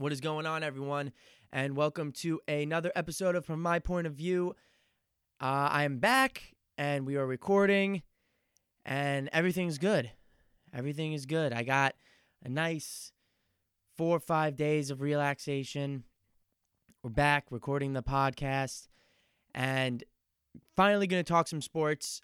What is going on, everyone? And welcome to another episode of From My Point of View. Uh, I am back and we are recording, and everything's good. Everything is good. I got a nice four or five days of relaxation. We're back recording the podcast and finally going to talk some sports,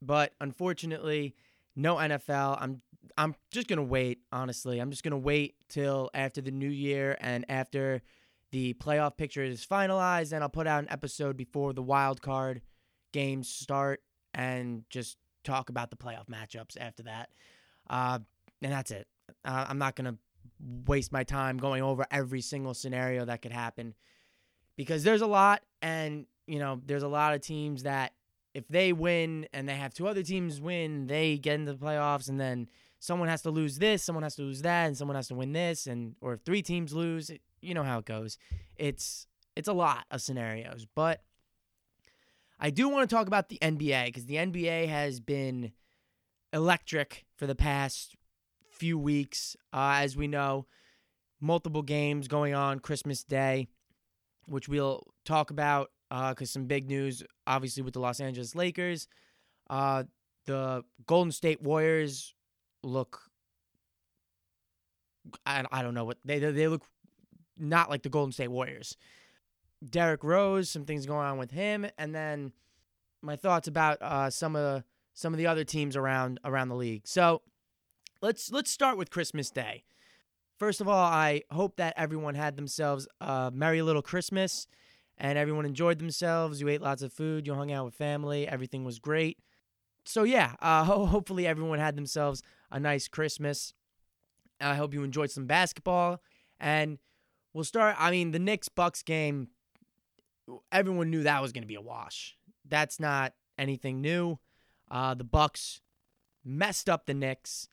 but unfortunately, no NFL. I'm I'm just gonna wait. Honestly, I'm just gonna wait till after the new year and after the playoff picture is finalized, and I'll put out an episode before the wild card games start and just talk about the playoff matchups after that. Uh, and that's it. Uh, I'm not gonna waste my time going over every single scenario that could happen because there's a lot, and you know, there's a lot of teams that if they win and they have two other teams win, they get into the playoffs, and then someone has to lose this, someone has to lose that, and someone has to win this, and or if three teams lose, it, you know how it goes. It's it's a lot of scenarios, but I do want to talk about the NBA because the NBA has been electric for the past few weeks. Uh, as we know, multiple games going on Christmas Day, which we'll talk about because uh, some big news, obviously, with the Los Angeles Lakers. Uh, the Golden State Warriors look. I, I don't know what they they look not like the Golden State Warriors. Derrick Rose, some things going on with him, and then my thoughts about uh, some of the, some of the other teams around around the league. So let's let's start with Christmas Day. First of all, I hope that everyone had themselves a merry little Christmas and everyone enjoyed themselves. You ate lots of food, you hung out with family, everything was great. So yeah, uh, ho- hopefully everyone had themselves a nice Christmas. I hope you enjoyed some basketball, and we'll start. I mean, the Knicks Bucks game. Everyone knew that was going to be a wash. That's not anything new. Uh, the Bucks messed up the Knicks,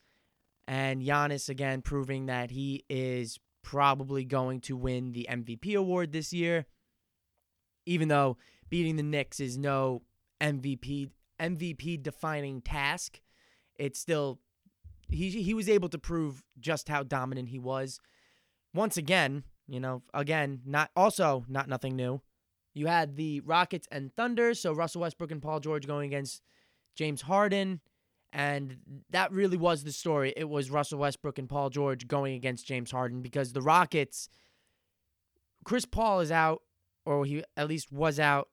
and Giannis again proving that he is probably going to win the MVP award this year even though beating the Knicks is no MVP MVP defining task, it's still he he was able to prove just how dominant he was. Once again, you know, again, not also not nothing new. You had the Rockets and Thunder, so Russell Westbrook and Paul George going against James Harden, and that really was the story. It was Russell Westbrook and Paul George going against James Harden because the Rockets Chris Paul is out or he at least was out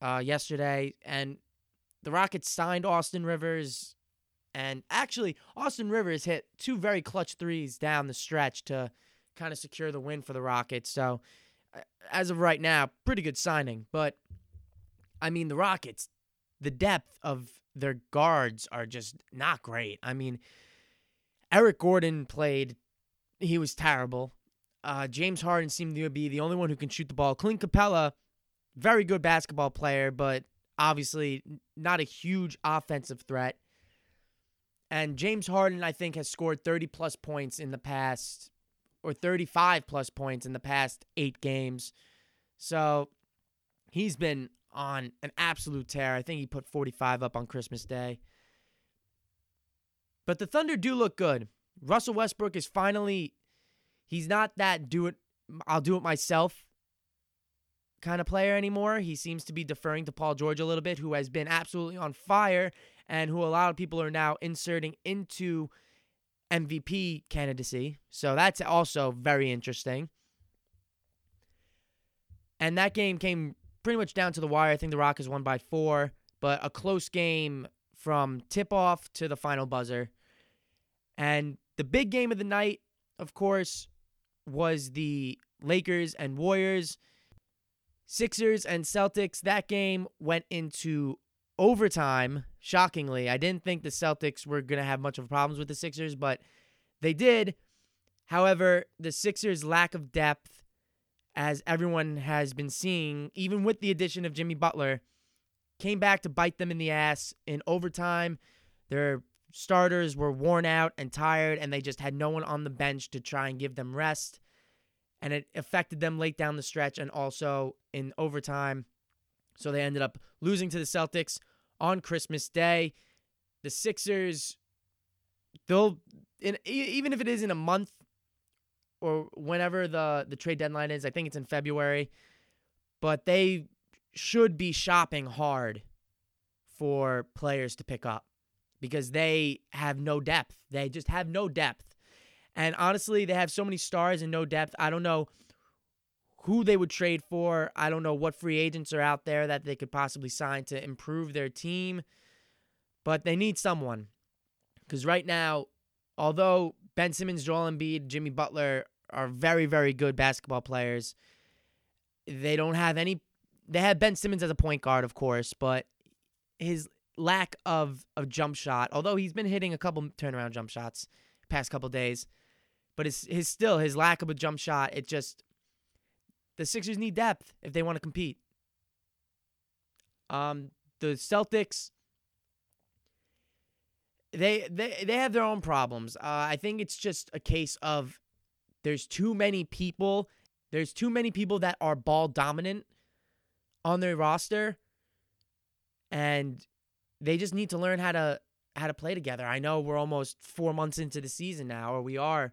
uh, yesterday. And the Rockets signed Austin Rivers. And actually, Austin Rivers hit two very clutch threes down the stretch to kind of secure the win for the Rockets. So, as of right now, pretty good signing. But, I mean, the Rockets, the depth of their guards are just not great. I mean, Eric Gordon played, he was terrible. Uh, James Harden seemed to be the only one who can shoot the ball. Clint Capela, very good basketball player, but obviously not a huge offensive threat. And James Harden, I think, has scored 30 plus points in the past, or 35 plus points in the past eight games. So he's been on an absolute tear. I think he put 45 up on Christmas Day. But the Thunder do look good. Russell Westbrook is finally he's not that do it I'll do it myself kind of player anymore. He seems to be deferring to Paul George a little bit, who has been absolutely on fire and who a lot of people are now inserting into MVP candidacy. So that's also very interesting. And that game came pretty much down to the wire. I think the Rockets won by four, but a close game from tip off to the final buzzer. And the big game of the night, of course, was the Lakers and Warriors. Sixers and Celtics, that game went into overtime, shockingly. I didn't think the Celtics were going to have much of problems with the Sixers, but they did. However, the Sixers' lack of depth, as everyone has been seeing, even with the addition of Jimmy Butler, came back to bite them in the ass in overtime. Their starters were worn out and tired, and they just had no one on the bench to try and give them rest. And it affected them late down the stretch and also in overtime. So they ended up losing to the Celtics on Christmas Day. The Sixers, they'll, in, even if it is in a month, or whenever the the trade deadline is. I think it's in February. But they should be shopping hard for players to pick up because they have no depth. They just have no depth. And honestly, they have so many stars and no depth. I don't know who they would trade for. I don't know what free agents are out there that they could possibly sign to improve their team. But they need someone. Because right now, although Ben Simmons, Joel Embiid, Jimmy Butler are very, very good basketball players, they don't have any. They have Ben Simmons as a point guard, of course, but his lack of, of jump shot, although he's been hitting a couple turnaround jump shots past couple days, but his his still his lack of a jump shot, it just the Sixers need depth if they want to compete. Um, the Celtics, they they they have their own problems. Uh, I think it's just a case of there's too many people. There's too many people that are ball dominant on their roster, and they just need to learn how to how to play together. I know we're almost four months into the season now, or we are.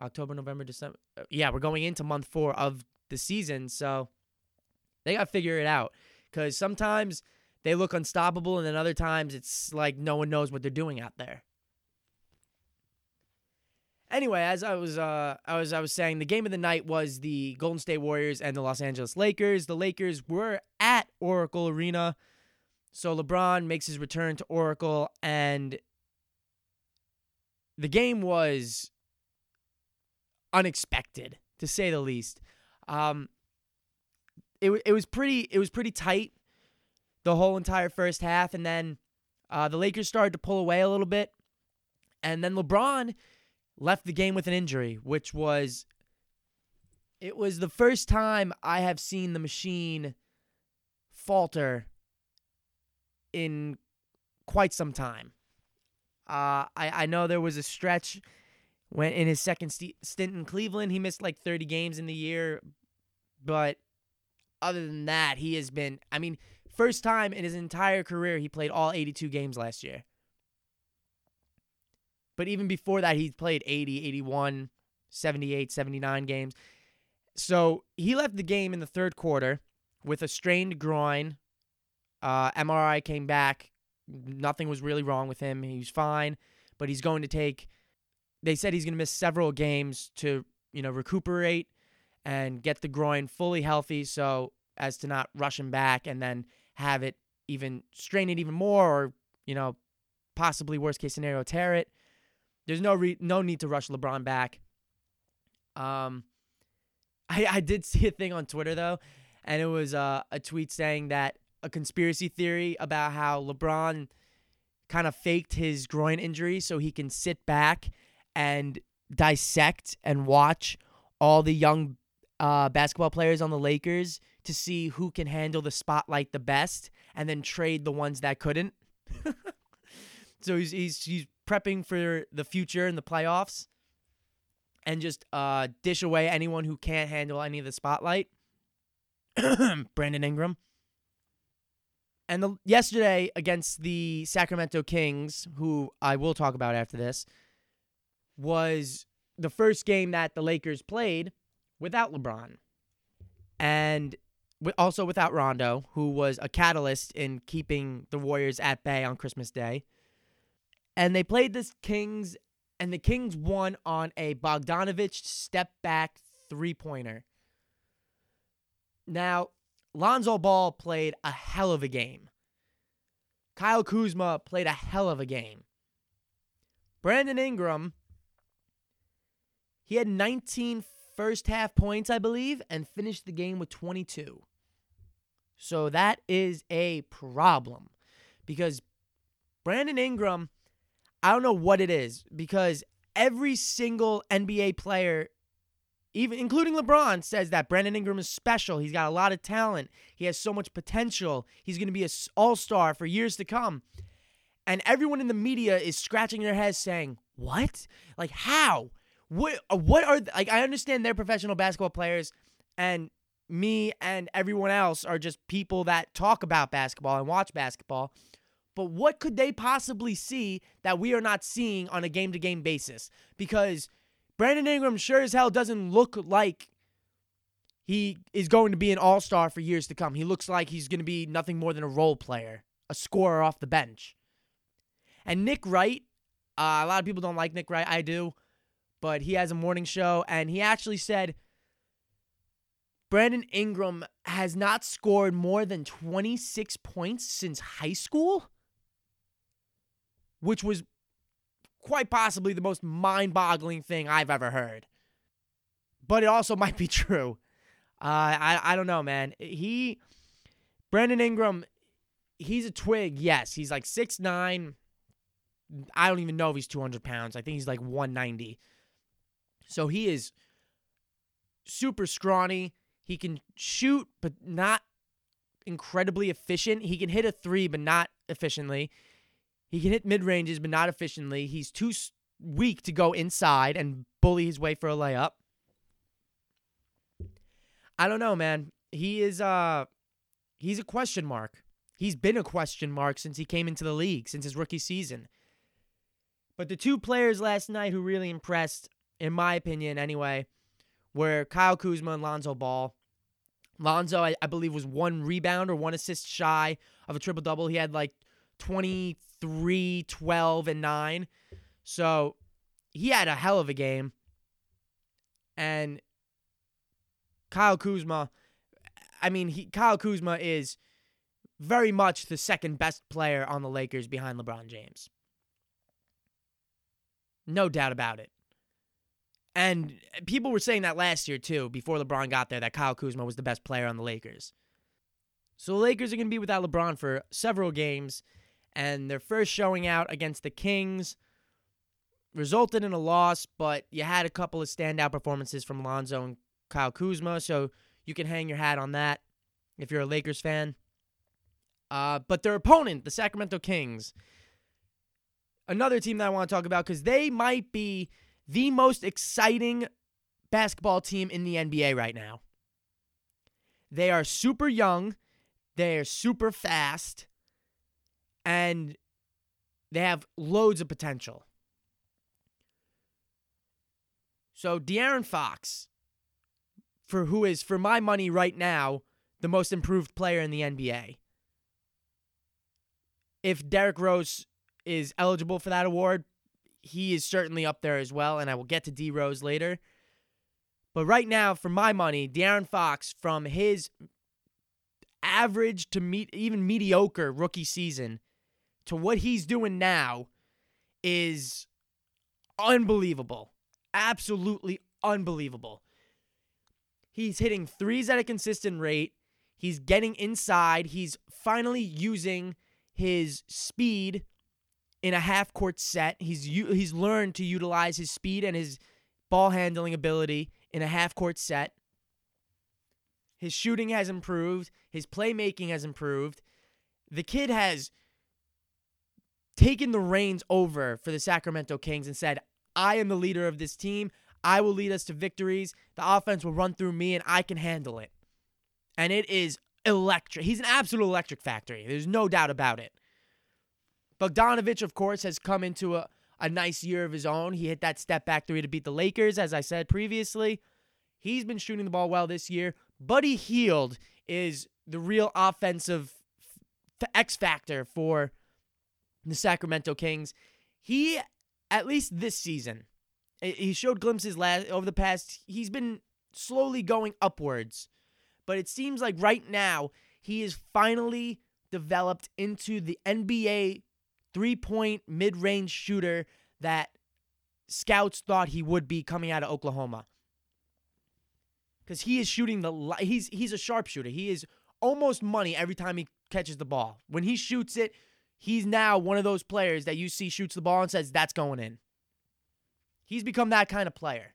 October, November, December. Uh, yeah, we're going into month four of the season, so they got to figure it out. Because sometimes they look unstoppable, and then other times it's like no one knows what they're doing out there. Anyway, as I was uh I was I was saying, the game of the night was the Golden State Warriors and the Los Angeles Lakers. The Lakers were at Oracle Arena. So LeBron makes his return to Oracle and the game was unexpected to say the least. Um, it it was pretty it was pretty tight the whole entire first half, and then uh, the Lakers started to pull away a little bit, and then LeBron left the game with an injury, which was it was the first time I have seen the machine falter in quite some time. Uh, I I know there was a stretch when in his second st- stint in Cleveland, he missed like 30 games in the year, but other than that, he has been. I mean, first time in his entire career he played all 82 games last year. But even before that, he played 80, 81, 78, 79 games. So he left the game in the third quarter with a strained groin. Uh, MRI came back. Nothing was really wrong with him. He was fine, but he's going to take they said he's going to miss several games to, you know, recuperate and get the groin fully healthy so as to not rush him back and then have it even strain it even more or, you know, possibly worst case scenario tear it. There's no re- no need to rush LeBron back. Um I I did see a thing on Twitter though and it was uh, a tweet saying that a conspiracy theory about how LeBron kind of faked his groin injury so he can sit back and dissect and watch all the young uh, basketball players on the Lakers to see who can handle the spotlight the best, and then trade the ones that couldn't. so he's he's he's prepping for the future in the playoffs, and just uh, dish away anyone who can't handle any of the spotlight. Brandon Ingram. And the, yesterday against the Sacramento Kings, who I will talk about after this, was the first game that the Lakers played without LeBron. And also without Rondo, who was a catalyst in keeping the Warriors at bay on Christmas Day. And they played the Kings, and the Kings won on a Bogdanovich step back three pointer. Now, Lonzo Ball played a hell of a game. Kyle Kuzma played a hell of a game. Brandon Ingram he had 19 first half points, I believe, and finished the game with 22. So that is a problem because Brandon Ingram, I don't know what it is because every single NBA player, even including LeBron, says that Brandon Ingram is special. He's got a lot of talent. He has so much potential. He's going to be an all-star for years to come. And everyone in the media is scratching their heads saying, "What? Like how? what uh, what are like I understand they're professional basketball players and me and everyone else are just people that talk about basketball and watch basketball. But what could they possibly see that we are not seeing on a game to game basis? Because Brandon Ingram sure as hell doesn't look like he is going to be an all star for years to come. He looks like he's going to be nothing more than a role player, a scorer off the bench. And Nick Wright, uh, a lot of people don't like Nick Wright. I do. But he has a morning show, and he actually said Brandon Ingram has not scored more than 26 points since high school, which was quite possibly the most mind boggling thing I've ever heard. But it also might be true. Uh, I I don't know, man. He Brandon Ingram, he's a twig. Yes, he's like six nine. I don't even know if he's two hundred pounds. I think he's like one ninety. So he is super scrawny. He can shoot, but not incredibly efficient. He can hit a three, but not efficiently. He can hit mid ranges, but not efficiently. He's too weak to go inside and bully his way for a layup. I don't know, man. He is uh he's a question mark. He's been a question mark since he came into the league, since his rookie season. But the two players last night who really impressed, in my opinion anyway, were Kyle Kuzma and Lonzo Ball. Lonzo, I, I believe, was one rebound or one assist shy of a triple double. He had like 23, 12, and 9. So he had a hell of a game. And Kyle Kuzma, I mean, he, Kyle Kuzma is very much the second best player on the Lakers behind LeBron James. No doubt about it. And people were saying that last year too, before LeBron got there, that Kyle Kuzma was the best player on the Lakers. So the Lakers are going to be without LeBron for several games, and their first showing out against the Kings resulted in a loss, but you had a couple of standout performances from Lonzo and Kyle Kuzma, so you can hang your hat on that if you're a Lakers fan. Uh, but their opponent, the Sacramento Kings, another team that I want to talk about because they might be the most exciting basketball team in the NBA right now. They are super young, they are super fast, and they have loads of potential. So, De'Aaron Fox, for who is, for my money right now, the most improved player in the NBA. If Derrick Rose is eligible for that award, he is certainly up there as well, and I will get to D Rose later. But right now, for my money, De'Aaron Fox, from his average to meet even mediocre rookie season to what he's doing now is unbelievable. Absolutely unbelievable. He's hitting threes at a consistent rate. He's getting inside. He's finally using his speed in a half court set. He's he's learned to utilize his speed and his ball handling ability in a half court set. His shooting has improved. His playmaking has improved. The kid has taken the reins over for the Sacramento Kings and said, I am the leader of this team. I will lead us to victories. The offense will run through me and I can handle it. And it is electric. He's an absolute electric factory. There's no doubt about it. Bogdanovich, of course, has come into a, a nice year of his own. He hit that step back three to beat the Lakers, as I said previously. He's been shooting the ball well this year. Buddy Hield is the real offensive X factor for the Sacramento Kings. He, at least this season, he showed glimpses last over the past. He's been slowly going upwards, but it seems like right now he is finally developed into the NBA three-point mid-range shooter that scouts thought he would be coming out of Oklahoma. Because he is shooting the he's he's a sharpshooter. He is almost money every time he catches the ball. When he shoots it, he's now one of those players that you see shoots the ball and says that's going in. He's become that kind of player.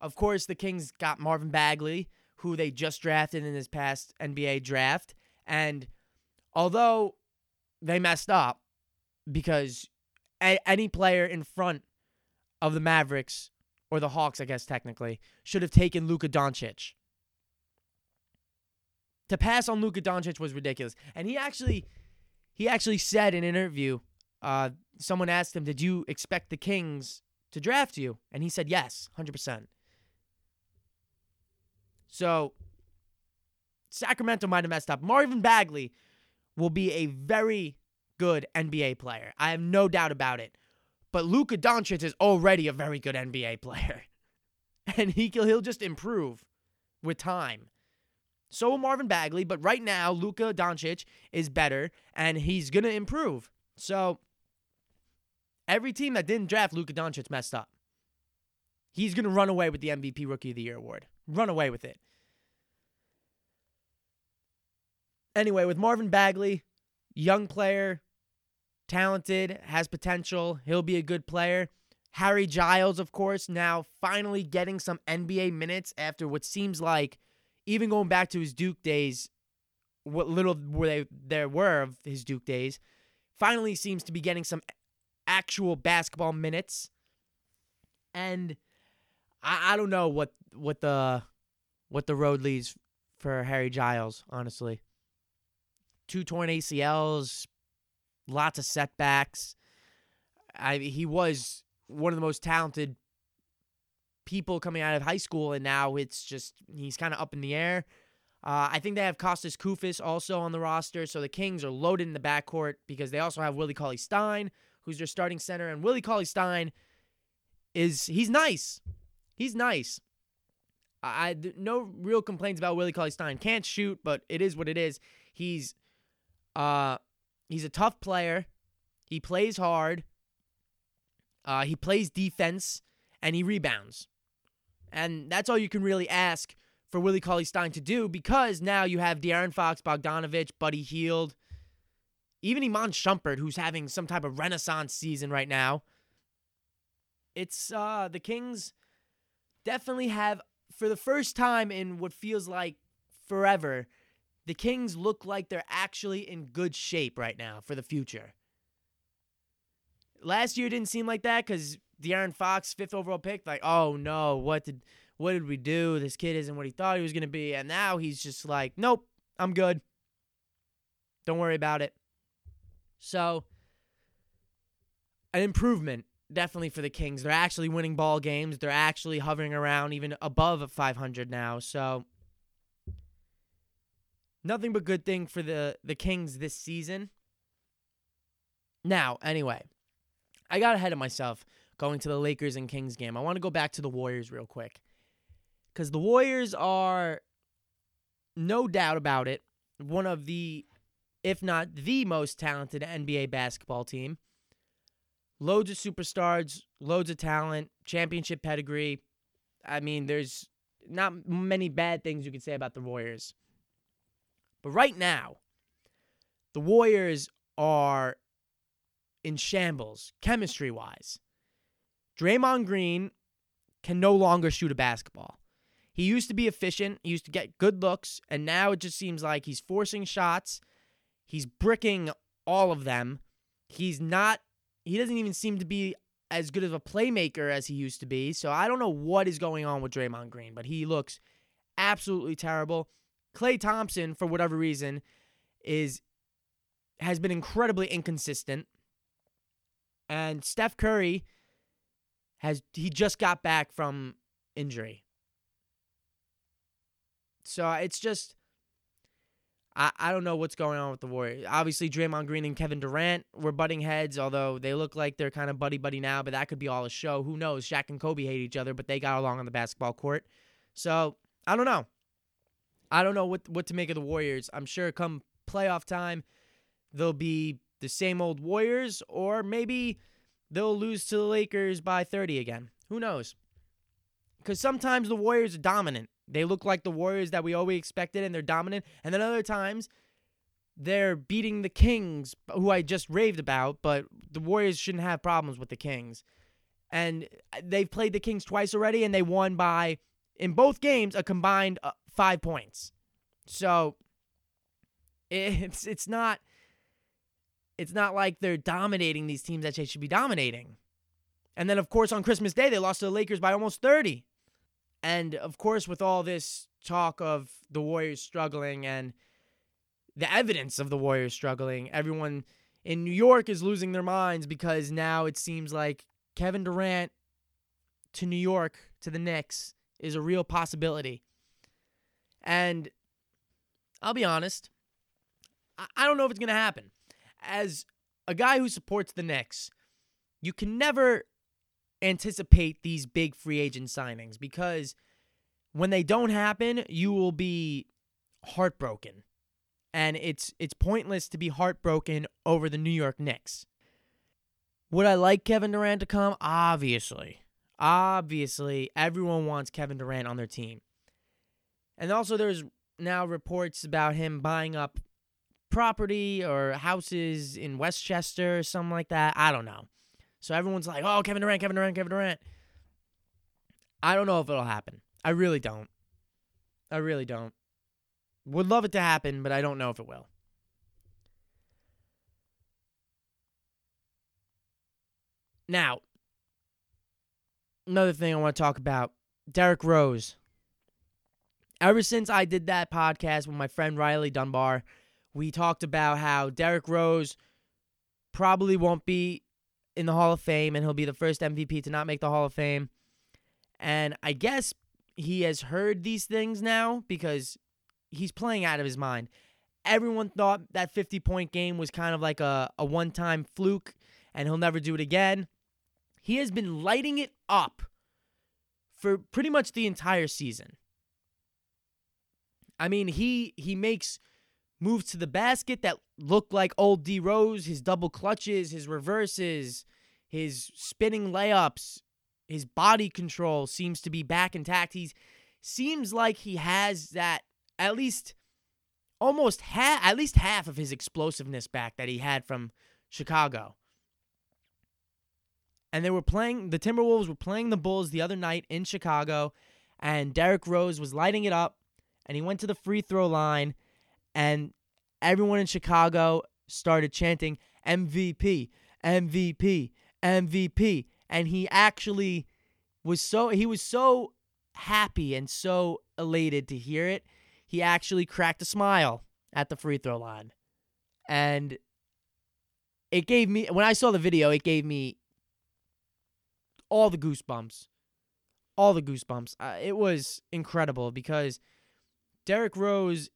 Of course, the Kings got Marvin Bagley, who they just drafted in this past NBA draft. And although they messed up because a- any player in front of the Mavericks or the Hawks, I guess technically, should have taken Luka Doncic. To pass on Luka Doncic was ridiculous. And he actually he actually said in an interview, uh, someone asked him, Did you expect the Kings to draft you? And he said yes, 100%. So Sacramento might have messed up. Marvin Bagley will be a very good NBA player. I have no doubt about it. But Luka Doncic is already a very good NBA player. And he he'll just improve with time. So will Marvin Bagley, but right now Luka Doncic is better and he's to improve. So every team that didn't draft Luka Doncic messed up. He's to run away with the MVP Rookie of the Year award. Run away with it. Anyway, with Marvin Bagley, young player, talented, has potential. He'll be a good player. Harry Giles, of course, now finally getting some NBA minutes after what seems like, even going back to his Duke days, what little were they there were of his Duke days, finally seems to be getting some actual basketball minutes. And I, I don't know what what the what the road leads for Harry Giles, honestly. Two torn ACLs, lots of setbacks. I he was one of the most talented people coming out of high school, and now it's just he's kind of up in the air. Uh, I think they have Costas Koufos also on the roster, so the Kings are loaded in the backcourt because they also have Willie Cauley Stein, who's their starting center, and Willie Cauley Stein is he's nice, he's nice. I, I no real complaints about Willie Cauley Stein. Can't shoot, but it is what it is. He's uh he's a tough player. He plays hard. Uh, he plays defense and he rebounds. And that's all you can really ask for Willie Cauley Stein to do because now you have De'Aaron Fox, Bogdanovich, Buddy Hield, even Iman Shumpert, who's having some type of renaissance season right now. It's uh the Kings definitely have for the first time in what feels like forever, the Kings look like they're actually in good shape right now for the future. Last year didn't seem like that because De'Aaron Fox, fifth overall pick, like, oh no, what did what did we do? This kid isn't what he thought he was gonna be, and now he's just like, nope, I'm good. Don't worry about it. So, an improvement definitely for the Kings. They're actually winning ball games. They're actually hovering around even above 500 now. So, nothing but good thing for the the Kings this season. Now, anyway, I got ahead of myself going to the Lakers and Kings game. I want to go back to the Warriors real quick. Cuz the Warriors are no doubt about it, one of the if not the most talented NBA basketball team. Loads of superstars, loads of talent, championship pedigree. I mean, there's not many bad things you can say about the Warriors. But right now, the Warriors are in shambles, chemistry wise. Draymond Green can no longer shoot a basketball. He used to be efficient, he used to get good looks, and now it just seems like he's forcing shots. He's bricking all of them. He's not, he doesn't even seem to be as good of a playmaker as he used to be. So I don't know what is going on with Draymond Green, but he looks absolutely terrible. Klay Thompson, for whatever reason, is has been incredibly inconsistent. And Steph Curry has he just got back from injury. So uh, it's just I, I don't know what's going on with the Warriors. Obviously Draymond Green and Kevin Durant were butting heads, although they look like they're kind of buddy buddy now, but that could be all a show. Who knows? Shaq and Kobe hate each other, but they got along on the basketball court. So I don't know. I don't know what what to make of the Warriors. I'm sure come playoff time, they'll be the same old Warriors, or maybe they'll lose to the Lakers by 30 again. Who knows? Because sometimes the Warriors are dominant. They look like the Warriors that we always expected, and they're dominant. And then other times, they're beating the Kings, who I just raved about, but the Warriors shouldn't have problems with the Kings. And they've played the Kings twice already, and they won by, in both games, a combined uh, five points. So it's it's not it's not like they're dominating these teams that they should be dominating. And then of course on Christmas Day they lost to the Lakers by almost 30. And of course with all this talk of the Warriors struggling and the evidence of the Warriors struggling, everyone in New York is losing their minds because now it seems like Kevin Durant to New York to the Knicks is a real possibility. And I'll be honest, I don't know if it's going to happen. As a guy who supports the Knicks, you can never anticipate these big free agent signings because when they don't happen, you will be heartbroken. And it's it's pointless to be heartbroken over the New York Knicks. Would I like Kevin Durant to come? Obviously. Obviously, everyone wants Kevin Durant on their team. And also there's now reports about him buying up property or houses in Westchester or something like that. I don't know. So everyone's like, "Oh, Kevin Durant, Kevin Durant, Kevin Durant." I don't know if it'll happen. I really don't. I really don't. Would love it to happen, but I don't know if it will. Now, another thing I want to talk about Derrick Rose. Ever since I did that podcast with my friend Riley Dunbar, we talked about how Derrick Rose probably won't be in the Hall of Fame and he'll be the first MVP to not make the Hall of Fame. And I guess he has heard these things now because he's playing out of his mind. Everyone thought that 50 point game was kind of like a, a one time fluke and he'll never do it again. He has been lighting it up for pretty much the entire season. I mean, he he makes moves to the basket that look like old D Rose, his double clutches, his reverses, his spinning layups, his body control seems to be back intact. He seems like he has that at least almost half at least half of his explosiveness back that he had from Chicago and they were playing the Timberwolves were playing the Bulls the other night in Chicago and Derrick Rose was lighting it up and he went to the free throw line and everyone in Chicago started chanting MVP, MVP, MVP and he actually was so he was so happy and so elated to hear it. He actually cracked a smile at the free throw line. And it gave me when I saw the video, it gave me all the goosebumps. All the goosebumps. Uh, it was incredible because Derrick Rose.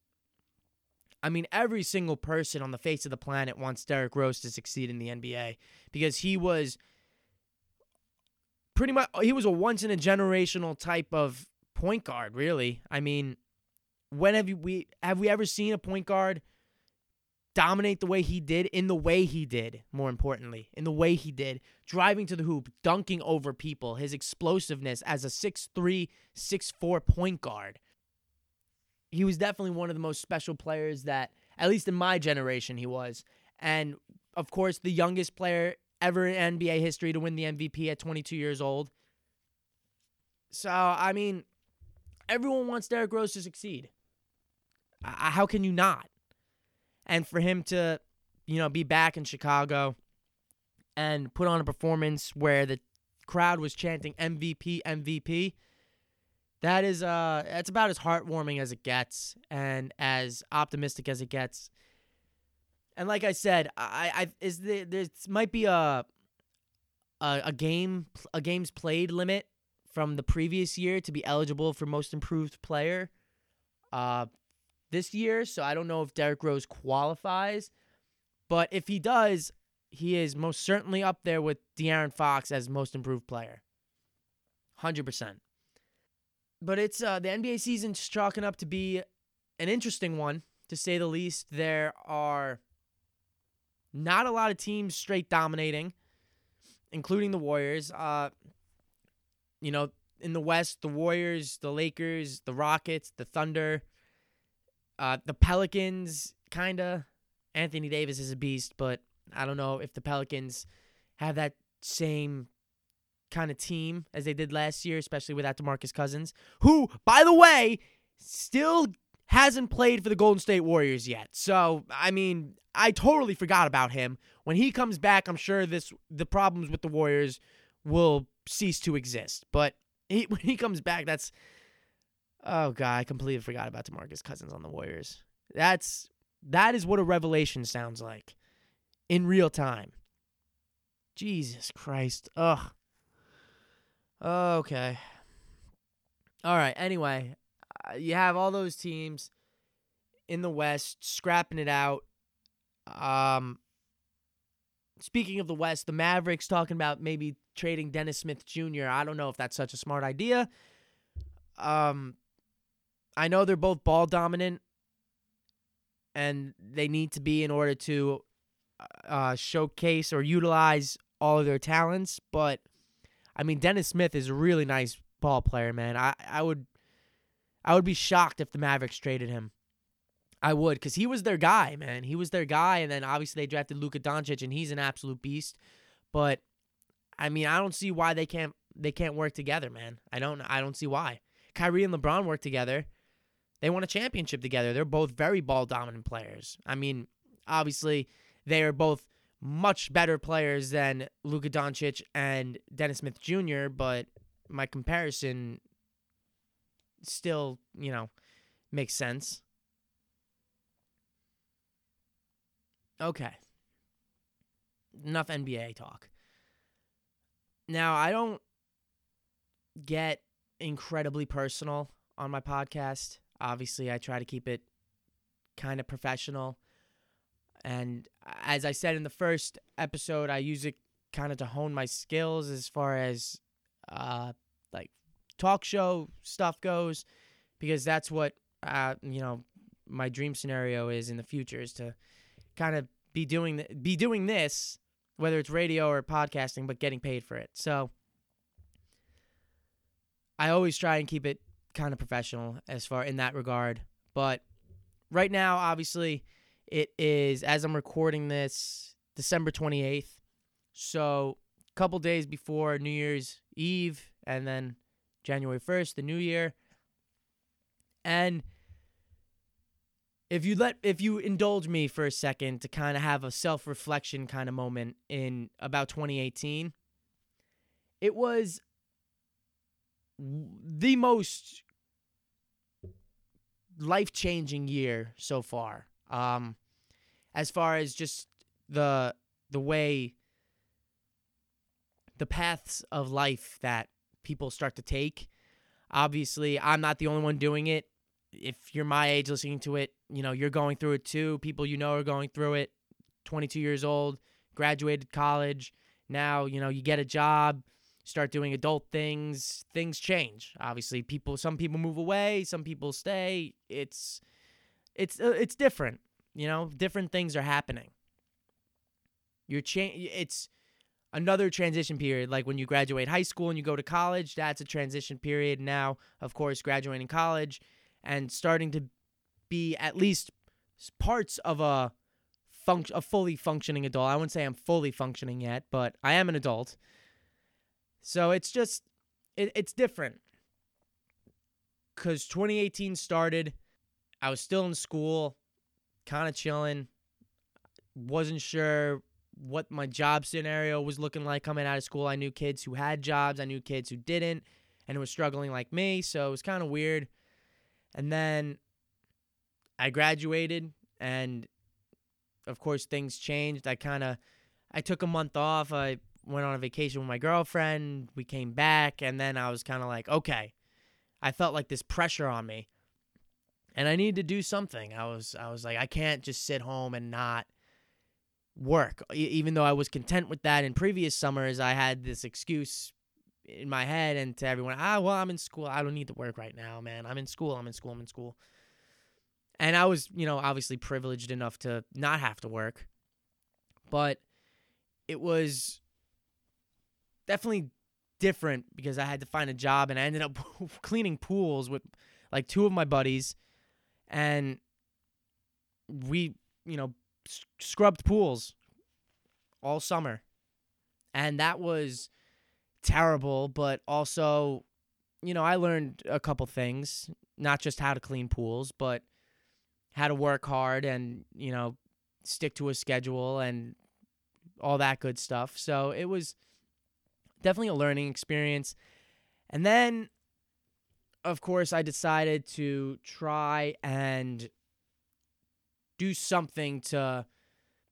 I mean, every single person on the face of the planet wants Derrick Rose to succeed in the NBA because he was pretty much he was a once in a generational type of point guard, really. I mean, when have you, we have we ever seen a point guard dominate the way he did in the way he did, more importantly, in the way he did, driving to the hoop, dunking over people, his explosiveness as a six-three, six-four point guard. He was definitely one of the most special players that, at least in my generation, he was. And of course, the youngest player ever in NBA history to win the MVP at 22 years old. So, I mean, everyone wants Derrick Rose to succeed. How can you not? and for him to, you know, be back in Chicago and put on a performance where the crowd was chanting MVP, MVP. That is uh that's about as heartwarming as it gets and as optimistic as it gets. And like I said, I I is the there might be a a, a game a games played limit from the previous year to be eligible for most improved player. Uh this year, so I don't know if Derrick Rose qualifies. But if he does, he is most certainly up there with De'Aaron Fox as most improved player. 100%. But it's uh, the NBA season's chalking up to be an interesting one, to say the least. There are not a lot of teams straight dominating, including the Warriors. Uh, you know, in the West, the Warriors, the Lakers, the Rockets, the Thunder, uh, the Pelicans, kind of. Anthony Davis is a beast, but I don't know if the Pelicans have that same kind of team as they did last year, especially without DeMarcus Cousins, who, by the way, still hasn't played for the Golden State Warriors yet. So, I mean, I totally forgot about him. When he comes back, I'm sure this the problems with the Warriors will cease to exist. But he, when he comes back, that's Oh god, I completely forgot about DeMarcus Cousins on the Warriors. That's that is what a revelation sounds like in real time. Jesus Christ. Ugh. Okay. All right. Anyway, uh, you have all those teams in the West scrapping it out. Um, speaking of the West, the Mavericks talking about maybe trading Dennis Smith Jr. I don't know if that's such a smart idea. Um, I know they're both ball dominant, and they need to be in order to uh, showcase or utilize all of their talents. But I mean, Dennis Smith is a really nice ball player, man. I, I would I would be shocked if the Mavericks traded him. I would, because he was their guy, man. He was their guy, and then obviously they drafted Luka Doncic, and he's an absolute beast. But I mean, I don't see why they can't they can't work together, man. I don't I don't see why. Kyrie and LeBron work together. They won a championship together. They're both very ball dominant players. I mean, obviously they are both much better players than Luka Doncic and Dennis Smith Jr., but my comparison still, you know, makes sense. Okay. Enough NBA talk. Now, I don't get incredibly personal on my podcast. Obviously, I try to keep it kind of professional. And as I said in the first episode, I use it kind of to hone my skills as far as uh, like talk show stuff goes, because that's what uh, you know my dream scenario is in the future is to kind of be doing th- be doing this, whether it's radio or podcasting, but getting paid for it. So I always try and keep it kind of professional as far in that regard. But right now, obviously, it is as I'm recording this December 28th. So a couple days before New Year's Eve, and then January 1st, the new year. And if you let if you indulge me for a second to kind of have a self-reflection kind of moment in about 2018 it was the most life-changing year so far um as far as just the the way the paths of life that people start to take obviously i'm not the only one doing it if you're my age listening to it, you know, you're going through it too. People you know are going through it. 22 years old, graduated college. Now, you know, you get a job, start doing adult things, things change. Obviously, people some people move away, some people stay. It's it's uh, it's different, you know? Different things are happening. You're change it's another transition period like when you graduate high school and you go to college, that's a transition period. Now, of course, graduating college and starting to be at least parts of a func- a fully functioning adult. I wouldn't say I'm fully functioning yet, but I am an adult. So it's just it, it's different. Cuz 2018 started, I was still in school, kind of chilling. Wasn't sure what my job scenario was looking like coming out of school. I knew kids who had jobs, I knew kids who didn't and was struggling like me, so it was kind of weird. And then I graduated and of course things changed. I kind of I took a month off. I went on a vacation with my girlfriend. We came back and then I was kind of like, okay. I felt like this pressure on me. And I needed to do something. I was I was like I can't just sit home and not work. Even though I was content with that in previous summers, I had this excuse in my head and to everyone, ah, well, I'm in school. I don't need to work right now, man. I'm in school. I'm in school. I'm in school. And I was, you know, obviously privileged enough to not have to work. But it was definitely different because I had to find a job and I ended up cleaning pools with like two of my buddies and we, you know, scrubbed pools all summer. And that was terrible, but also, you know, I learned a couple things, not just how to clean pools, but how to work hard and, you know, stick to a schedule and all that good stuff. So it was definitely a learning experience. And then, of course, I decided to try and do something to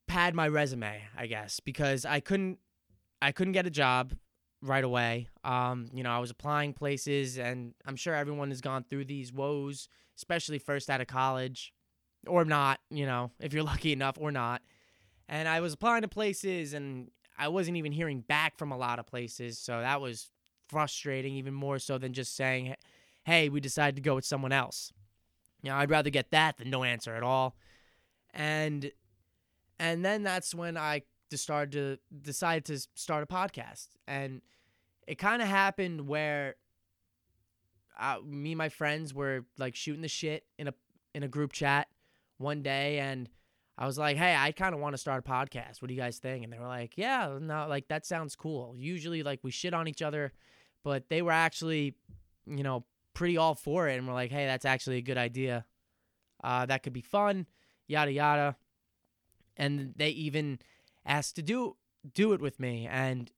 pad my resume, I guess, because I couldn't I couldn't get a job right away. Um, you know, I was applying places, and I'm sure everyone has gone through these woes, especially first out of college, or not. You know, if you're lucky enough, or not. And I was applying to places, and I wasn't even hearing back from a lot of places, so that was frustrating, even more so than just saying, "Hey, we decided to go with someone else." You know, I'd rather get that than no answer at all. And and then that's when I to start to decide to start a podcast, and it kind of happened where uh, me and my friends were like shooting the shit in a in a group chat one day, and I was like, "Hey, I kind of want to start a podcast. What do you guys think?" And they were like, "Yeah, no, like that sounds cool." Usually, like we shit on each other, but they were actually, you know, pretty all for it, and we're like, "Hey, that's actually a good idea. Uh, that could be fun." Yada yada, and they even asked to do do it with me and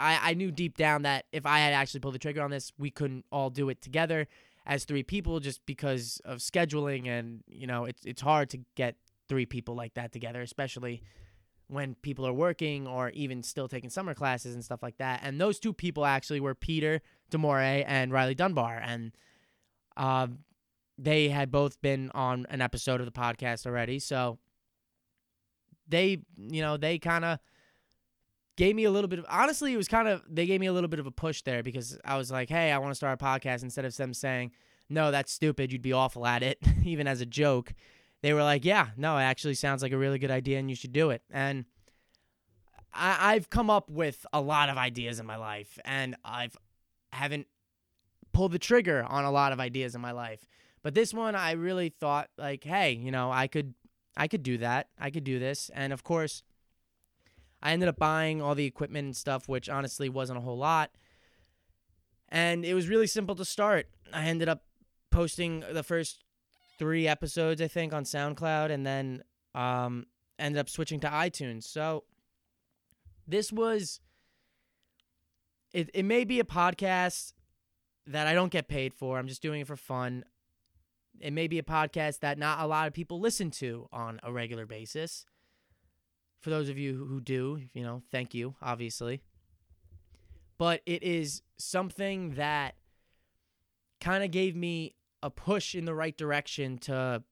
I, I knew deep down that if I had actually pulled the trigger on this, we couldn't all do it together as three people just because of scheduling and you know it's it's hard to get three people like that together, especially when people are working or even still taking summer classes and stuff like that. And those two people actually were Peter Demore and Riley Dunbar, and uh, they had both been on an episode of the podcast already, so they, you know, they kind of gave me a little bit of honestly, it was kind of they gave me a little bit of a push there because I was like, "Hey, I want to start a podcast." Instead of them saying, "No, that's stupid. You'd be awful at it," even as a joke, they were like, "Yeah, no, it actually sounds like a really good idea, and you should do it." And I, I've come up with a lot of ideas in my life, and I've haven't pulled the trigger on a lot of ideas in my life. But this one, I really thought like, hey, you know, I could I could do that. I could do this. And of course, I ended up buying all the equipment and stuff, which honestly wasn't a whole lot. And it was really simple to start. I ended up posting the first three episodes, I think, on SoundCloud, and then um, ended up switching to iTunes. So this was. It, it may be a podcast that I don't get paid for. I'm just doing it for fun it may be a podcast that not a lot of people listen to on a regular basis. For those of you who do, you know, thank you, obviously. But it is something that kind of gave me a push in the right direction to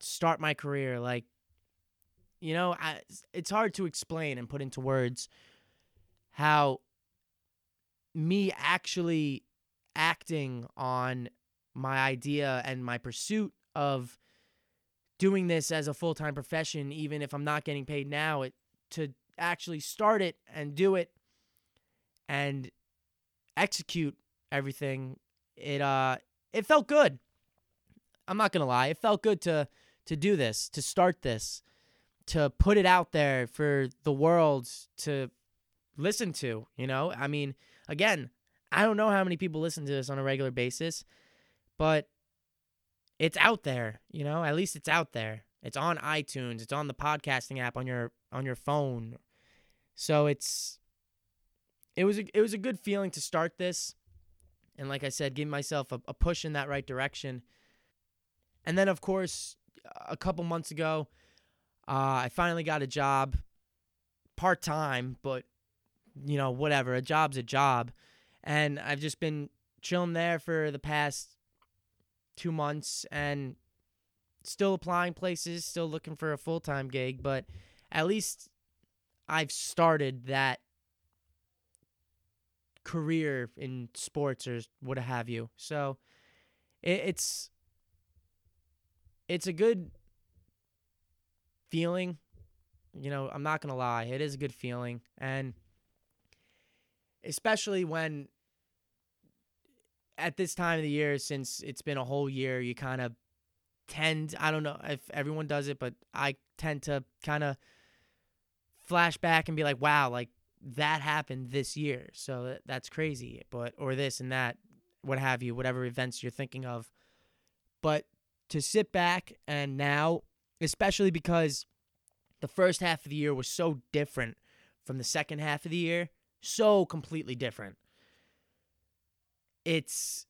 start my career. Like, you know, I, it's hard to explain and put into words how me actually acting on my idea and my pursuit of doing this as a full time profession, even if I'm not getting paid now, it, to actually start it and do it and execute everything, it uh it felt good. I'm not gonna lie, it felt good to to do this, to start this, to put it out there for the world to listen to. You know, I mean, again, I don't know how many people listen to this on a regular basis but it's out there, you know, at least it's out there. It's on iTunes, it's on the podcasting app on your on your phone. So it's it was a, it was a good feeling to start this and like I said, give myself a, a push in that right direction. And then of course, a couple months ago, uh, I finally got a job part time, but you know, whatever. A job's a job. And I've just been chilling there for the past two months and still applying places, still looking for a full time gig, but at least I've started that career in sports or what have you. So it, it's it's a good feeling. You know, I'm not gonna lie, it is a good feeling, and especially when at this time of the year, since it's been a whole year, you kind of tend, I don't know if everyone does it, but I tend to kind of flash back and be like, wow, like that happened this year. So that's crazy. But, or this and that, what have you, whatever events you're thinking of. But to sit back and now, especially because the first half of the year was so different from the second half of the year, so completely different it's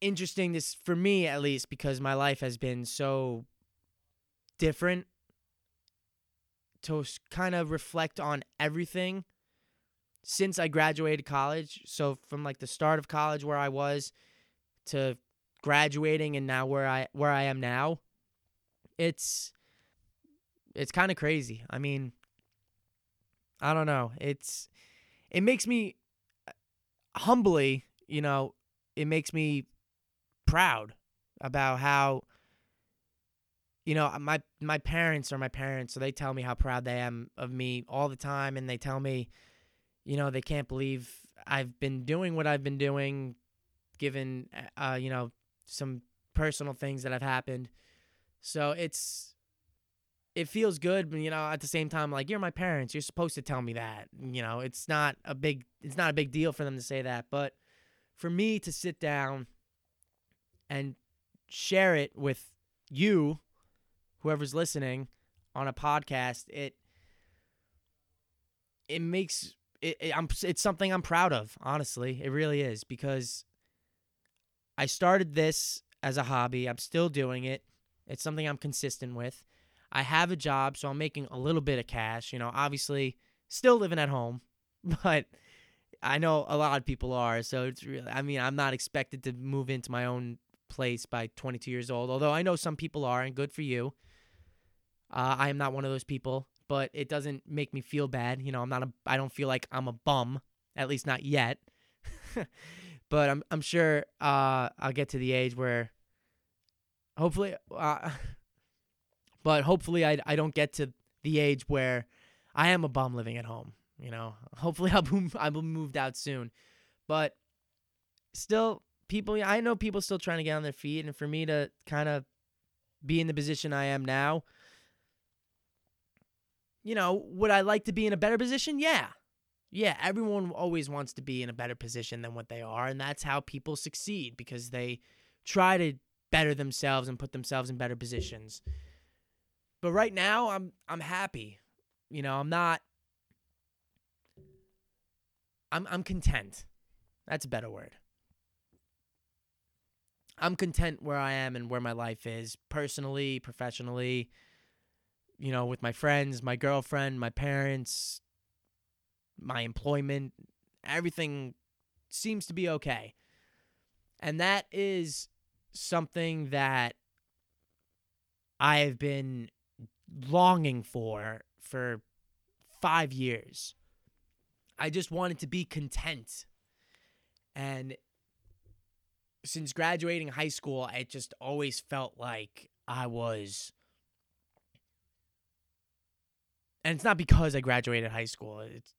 interesting this for me at least because my life has been so different to kind of reflect on everything since I graduated college, so from like the start of college where I was to graduating and now where I where I am now, it's it's kind of crazy. I mean, I don't know. It's it makes me uh, humbly, you know, it makes me proud about how you know my my parents are my parents so they tell me how proud they am of me all the time and they tell me you know they can't believe I've been doing what I've been doing given uh you know some personal things that have happened so it's it feels good but you know at the same time like you're my parents you're supposed to tell me that you know it's not a big it's not a big deal for them to say that but for me to sit down and share it with you, whoever's listening on a podcast, it it makes it, it I'm it's something I'm proud of, honestly. It really is because I started this as a hobby. I'm still doing it. It's something I'm consistent with. I have a job, so I'm making a little bit of cash, you know, obviously still living at home, but I know a lot of people are, so it's really I mean, I'm not expected to move into my own place by 22 years old. Although I know some people are, and good for you. Uh, I am not one of those people, but it doesn't make me feel bad. You know, I'm not a. I don't feel like I'm a bum, at least not yet. but I'm I'm sure uh, I'll get to the age where, hopefully, uh, but hopefully I I don't get to the age where I am a bum living at home. You know, hopefully I'll be, I'll be moved out soon, but still people I know people still trying to get on their feet and for me to kind of be in the position I am now you know, would I like to be in a better position? Yeah. Yeah, everyone always wants to be in a better position than what they are, and that's how people succeed because they try to better themselves and put themselves in better positions. But right now, I'm I'm happy. You know, I'm not I'm I'm content. That's a better word. I'm content where I am and where my life is personally, professionally, you know, with my friends, my girlfriend, my parents, my employment, everything seems to be okay. And that is something that I have been longing for for 5 years. I just wanted to be content. And since graduating high school, it just always felt like I was. And it's not because I graduated high school, it's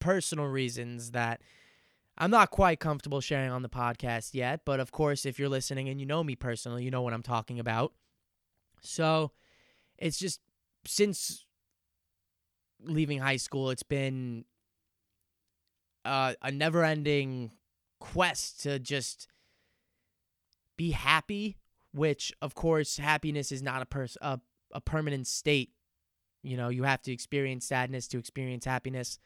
personal reasons that I'm not quite comfortable sharing on the podcast yet. But of course, if you're listening and you know me personally, you know what I'm talking about. So it's just since leaving high school, it's been uh, a never ending quest to just be happy, which of course happiness is not a pers- a, a permanent state. You know, you have to experience sadness to experience happiness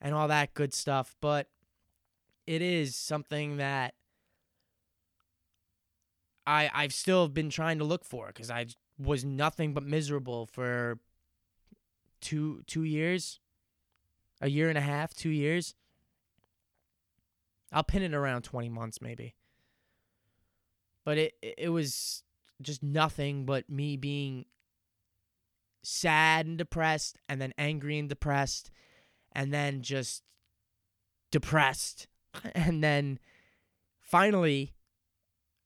and all that good stuff, but it is something that I I've still been trying to look for cuz I was nothing but miserable for 2 2 years, a year and a half, 2 years. I'll pin it around 20 months maybe but it it was just nothing but me being sad and depressed and then angry and depressed and then just depressed and then finally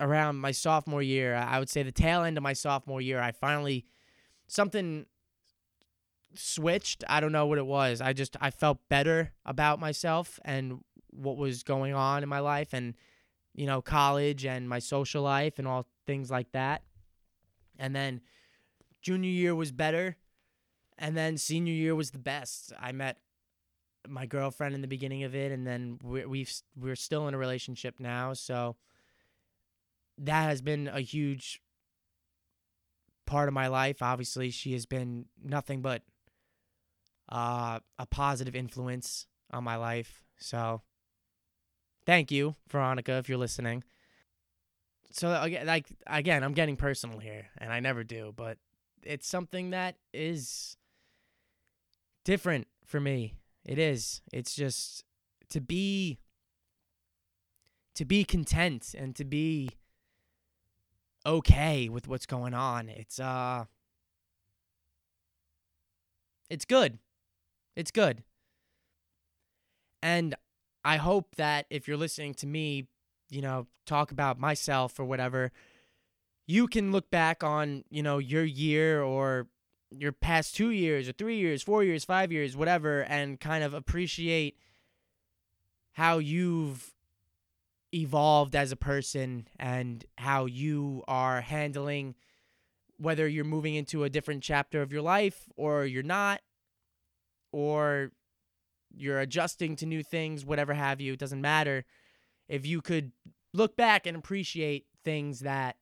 around my sophomore year i would say the tail end of my sophomore year i finally something switched i don't know what it was i just i felt better about myself and what was going on in my life and you know, college and my social life and all things like that. And then junior year was better. And then senior year was the best. I met my girlfriend in the beginning of it, and then we're, we've we're still in a relationship now. So that has been a huge part of my life. Obviously, she has been nothing but uh, a positive influence on my life. So Thank you, Veronica, if you're listening. So like again, I'm getting personal here, and I never do, but it's something that is different for me. It is. It's just to be to be content and to be okay with what's going on. It's uh it's good. It's good. And I hope that if you're listening to me, you know, talk about myself or whatever, you can look back on, you know, your year or your past 2 years or 3 years, 4 years, 5 years, whatever and kind of appreciate how you've evolved as a person and how you are handling whether you're moving into a different chapter of your life or you're not or you're adjusting to new things whatever have you it doesn't matter. If you could look back and appreciate things that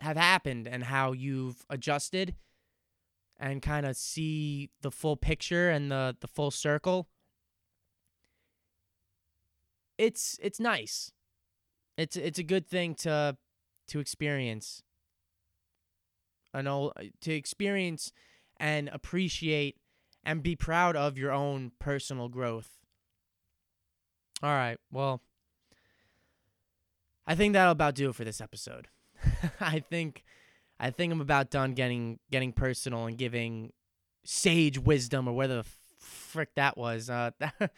have happened and how you've adjusted and kind of see the full picture and the the full circle it's it's nice. It's it's a good thing to to experience. I know to experience and appreciate and be proud of your own personal growth. All right. Well, I think that'll about do it for this episode. I think I think I'm about done getting getting personal and giving sage wisdom or whether the frick that was. Uh,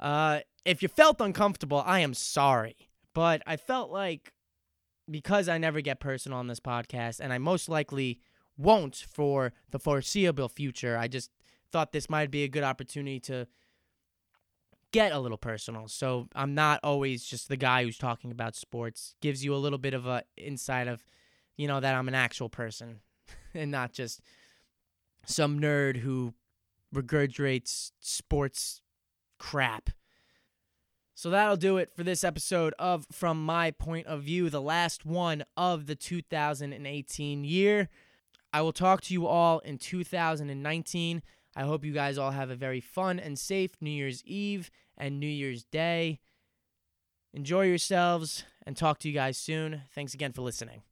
uh, if you felt uncomfortable, I am sorry. But I felt like because I never get personal on this podcast, and I most likely won't for the foreseeable future, I just thought this might be a good opportunity to get a little personal. So I'm not always just the guy who's talking about sports. Gives you a little bit of a insight of, you know, that I'm an actual person and not just some nerd who regurgitates sports crap. So that'll do it for this episode of From My Point of View, the last one of the 2018 year. I will talk to you all in 2019. I hope you guys all have a very fun and safe New Year's Eve and New Year's Day. Enjoy yourselves and talk to you guys soon. Thanks again for listening.